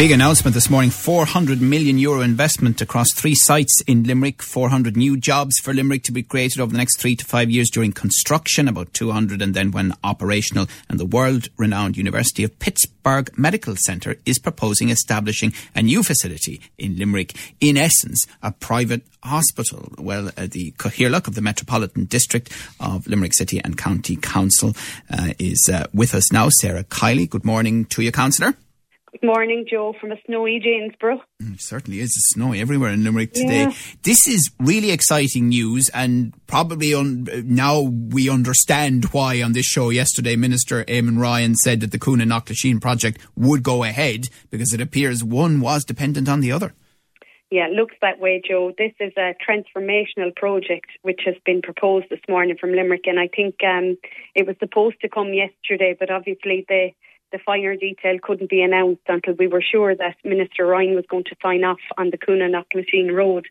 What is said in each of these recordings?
Big announcement this morning 400 million euro investment across three sites in Limerick, 400 new jobs for Limerick to be created over the next three to five years during construction, about 200 and then when operational. And the world renowned University of Pittsburgh Medical Centre is proposing establishing a new facility in Limerick. In essence, a private hospital. Well, uh, the Cathaoirleach of the Metropolitan District of Limerick City and County Council uh, is uh, with us now. Sarah Kiely, good morning to you, Councillor. Good morning, Joe, from a snowy Janesborough. Mm, it certainly is. It's snowy everywhere in Limerick today. Yeah. This is really exciting news, and probably un- now we understand why on this show yesterday, Minister Eamon Ryan said that the Coonagh Knockalisheen project would go ahead because it appears one was dependent on the other. Yeah, it looks that way, Joe. This is a transformational project which has been proposed this morning from Limerick, and I think um, it was supposed to come yesterday, but obviously the the finer detail couldn't be announced until we were sure that Minister Ryan was going to sign off on the Coonagh Knockalisheen Road.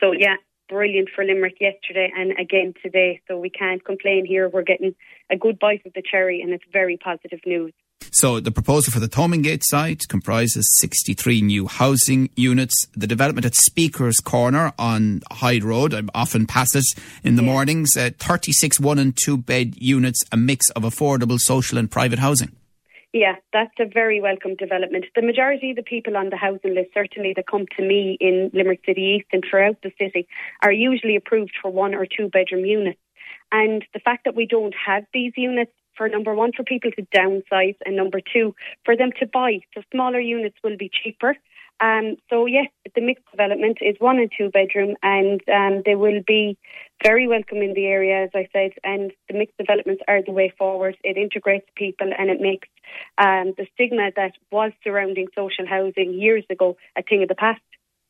So yeah, brilliant for Limerick yesterday and again today. So we can't complain here. We're getting a good bite of the cherry, and it's very positive news. So the proposal for the Thomondgate site comprises 63 new housing units. The development at Speaker's Corner on Hyde Road, I often pass it in the Yeah. mornings, uh, 36 one and two bed units, a mix of affordable social and private housing. Yeah, that's a very welcome development. The majority of the people on the housing list, certainly that come to me in Limerick City East and throughout the city, are usually approved for one or two bedroom units. And the fact that we don't have these units, for number one, for people to downsize, and number two, for them to buy. So smaller units will be cheaper. Um, so yes, the mixed development is one and two bedroom, and um, they will be very welcome in the area, as I said. And the mixed developments are the way forward. It integrates people, and it makes um, the stigma that was surrounding social housing years ago a thing of the past.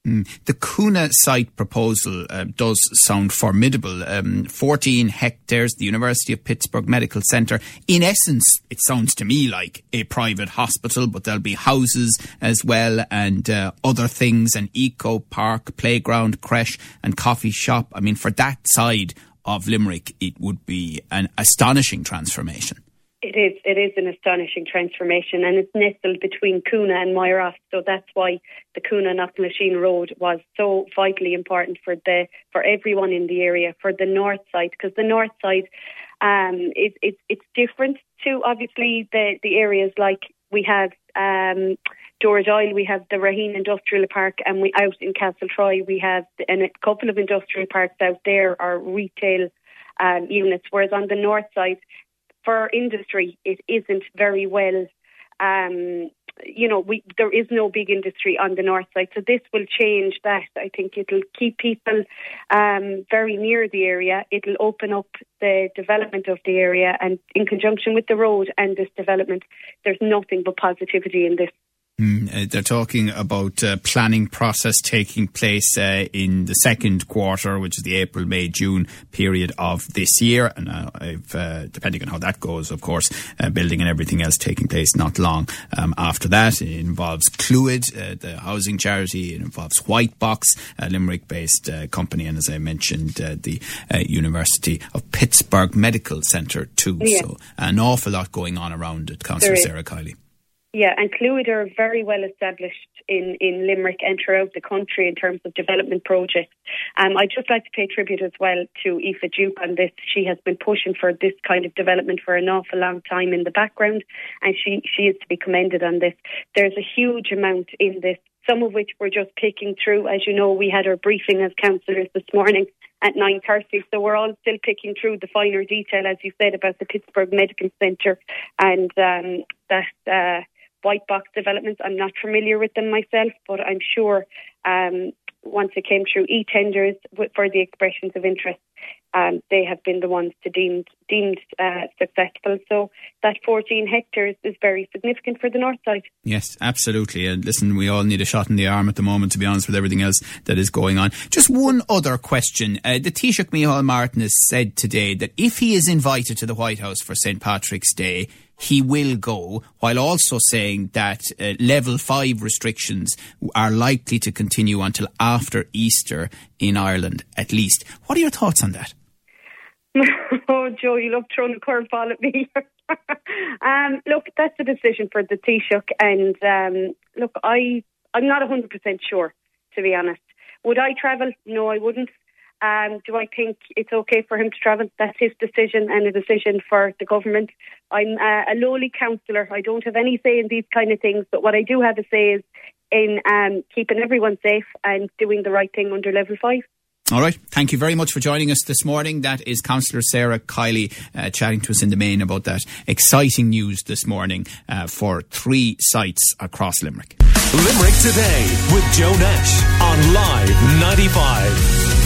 Mm. The Coonagh site proposal uh, does sound formidable. Um, 14 hectares, the University of Pittsburgh Medical Centre. In essence, it sounds to me like a private hospital, but there'll be houses as well and uh, other things, an eco park, playground, creche, and coffee shop. I mean, for that side of Limerick, it would be an astonishing transformation. It is. It is an astonishing transformation, and it's nestled between Coonagh and Moyross. So that's why the Coonagh Knockalisheen Road was so vitally important for the for everyone in the area, for the north side, because the north side, um, it, it, it's different to obviously the the areas like we have. Um, Doyle, we have the Raheen Industrial Park, and we out in Castle Troy we have and a couple of industrial parks out there are retail um, units. Whereas on the north side, for industry, it isn't very well. Um, you know, we there is no big industry on the north side, so this will change that. I think it'll keep people um, very near the area. It'll open up the development of the area, and in conjunction with the road and this development, there's nothing but positivity in this. Mm, uh, they're talking about uh, planning process taking place uh, in the second quarter, which is the April, May, June period of this year. And uh, uh, depending on how that goes, of course, uh, building and everything else taking place not long um, after that. It involves Cluid, uh, the housing charity. It involves Whitebox, a Limerick-based uh, company, and as I mentioned, uh, the uh, University of Pittsburgh Medical Centre too. Yeah. So an awful lot going on around it, Councillor Sarah Kiely. Yeah, and Cluid are very well established in, in Limerick and throughout the country in terms of development projects. Um, I'd just like to pay tribute as well to Aoife Duke on this. She has been pushing for this kind of development for an awful long time in the background, and she, she is to be commended on this. There's a huge amount in this, some of which we're just picking through. As you know, we had our briefing as councillors this morning at 9.30, so we're all still picking through the finer detail, as you said, about the Pittsburgh Medical Centre and um, that... Uh, white box developments. I'm not familiar with them myself, but I'm sure um, once it came through e-tenders for the expressions of interest, um, they have been the ones to deemed deemed uh, successful. So that 14 hectares is very significant for the north side. Yes, absolutely. And listen, we all need a shot in the arm at the moment, to be honest, with everything else that is going on. Just one other question. Uh, the Taoiseach Micheál Martin has said today that if he is invited to the White House for St. Patrick's Day, he will go, while also saying that uh, level five restrictions are likely to continue until after Easter in Ireland, at least. What are your thoughts on that? oh, Joe, you love throwing a curveball at me. um, look, that's a decision for the Taoiseach, and um, look, I I'm not hundred percent sure, to be honest. Would I travel? No, I wouldn't. Um, do I think it's okay for him to travel? That's his decision and a decision for the government. I'm uh, a lowly councillor. I don't have any say in these kind of things, but what I do have a say is in um, keeping everyone safe and doing the right thing under level five. All right. Thank you very much for joining us this morning. That is Councillor Sarah Kiely uh, chatting to us in the main about that exciting news this morning uh, for three sites across Limerick. Limerick Today with Joe Nash on Live 95.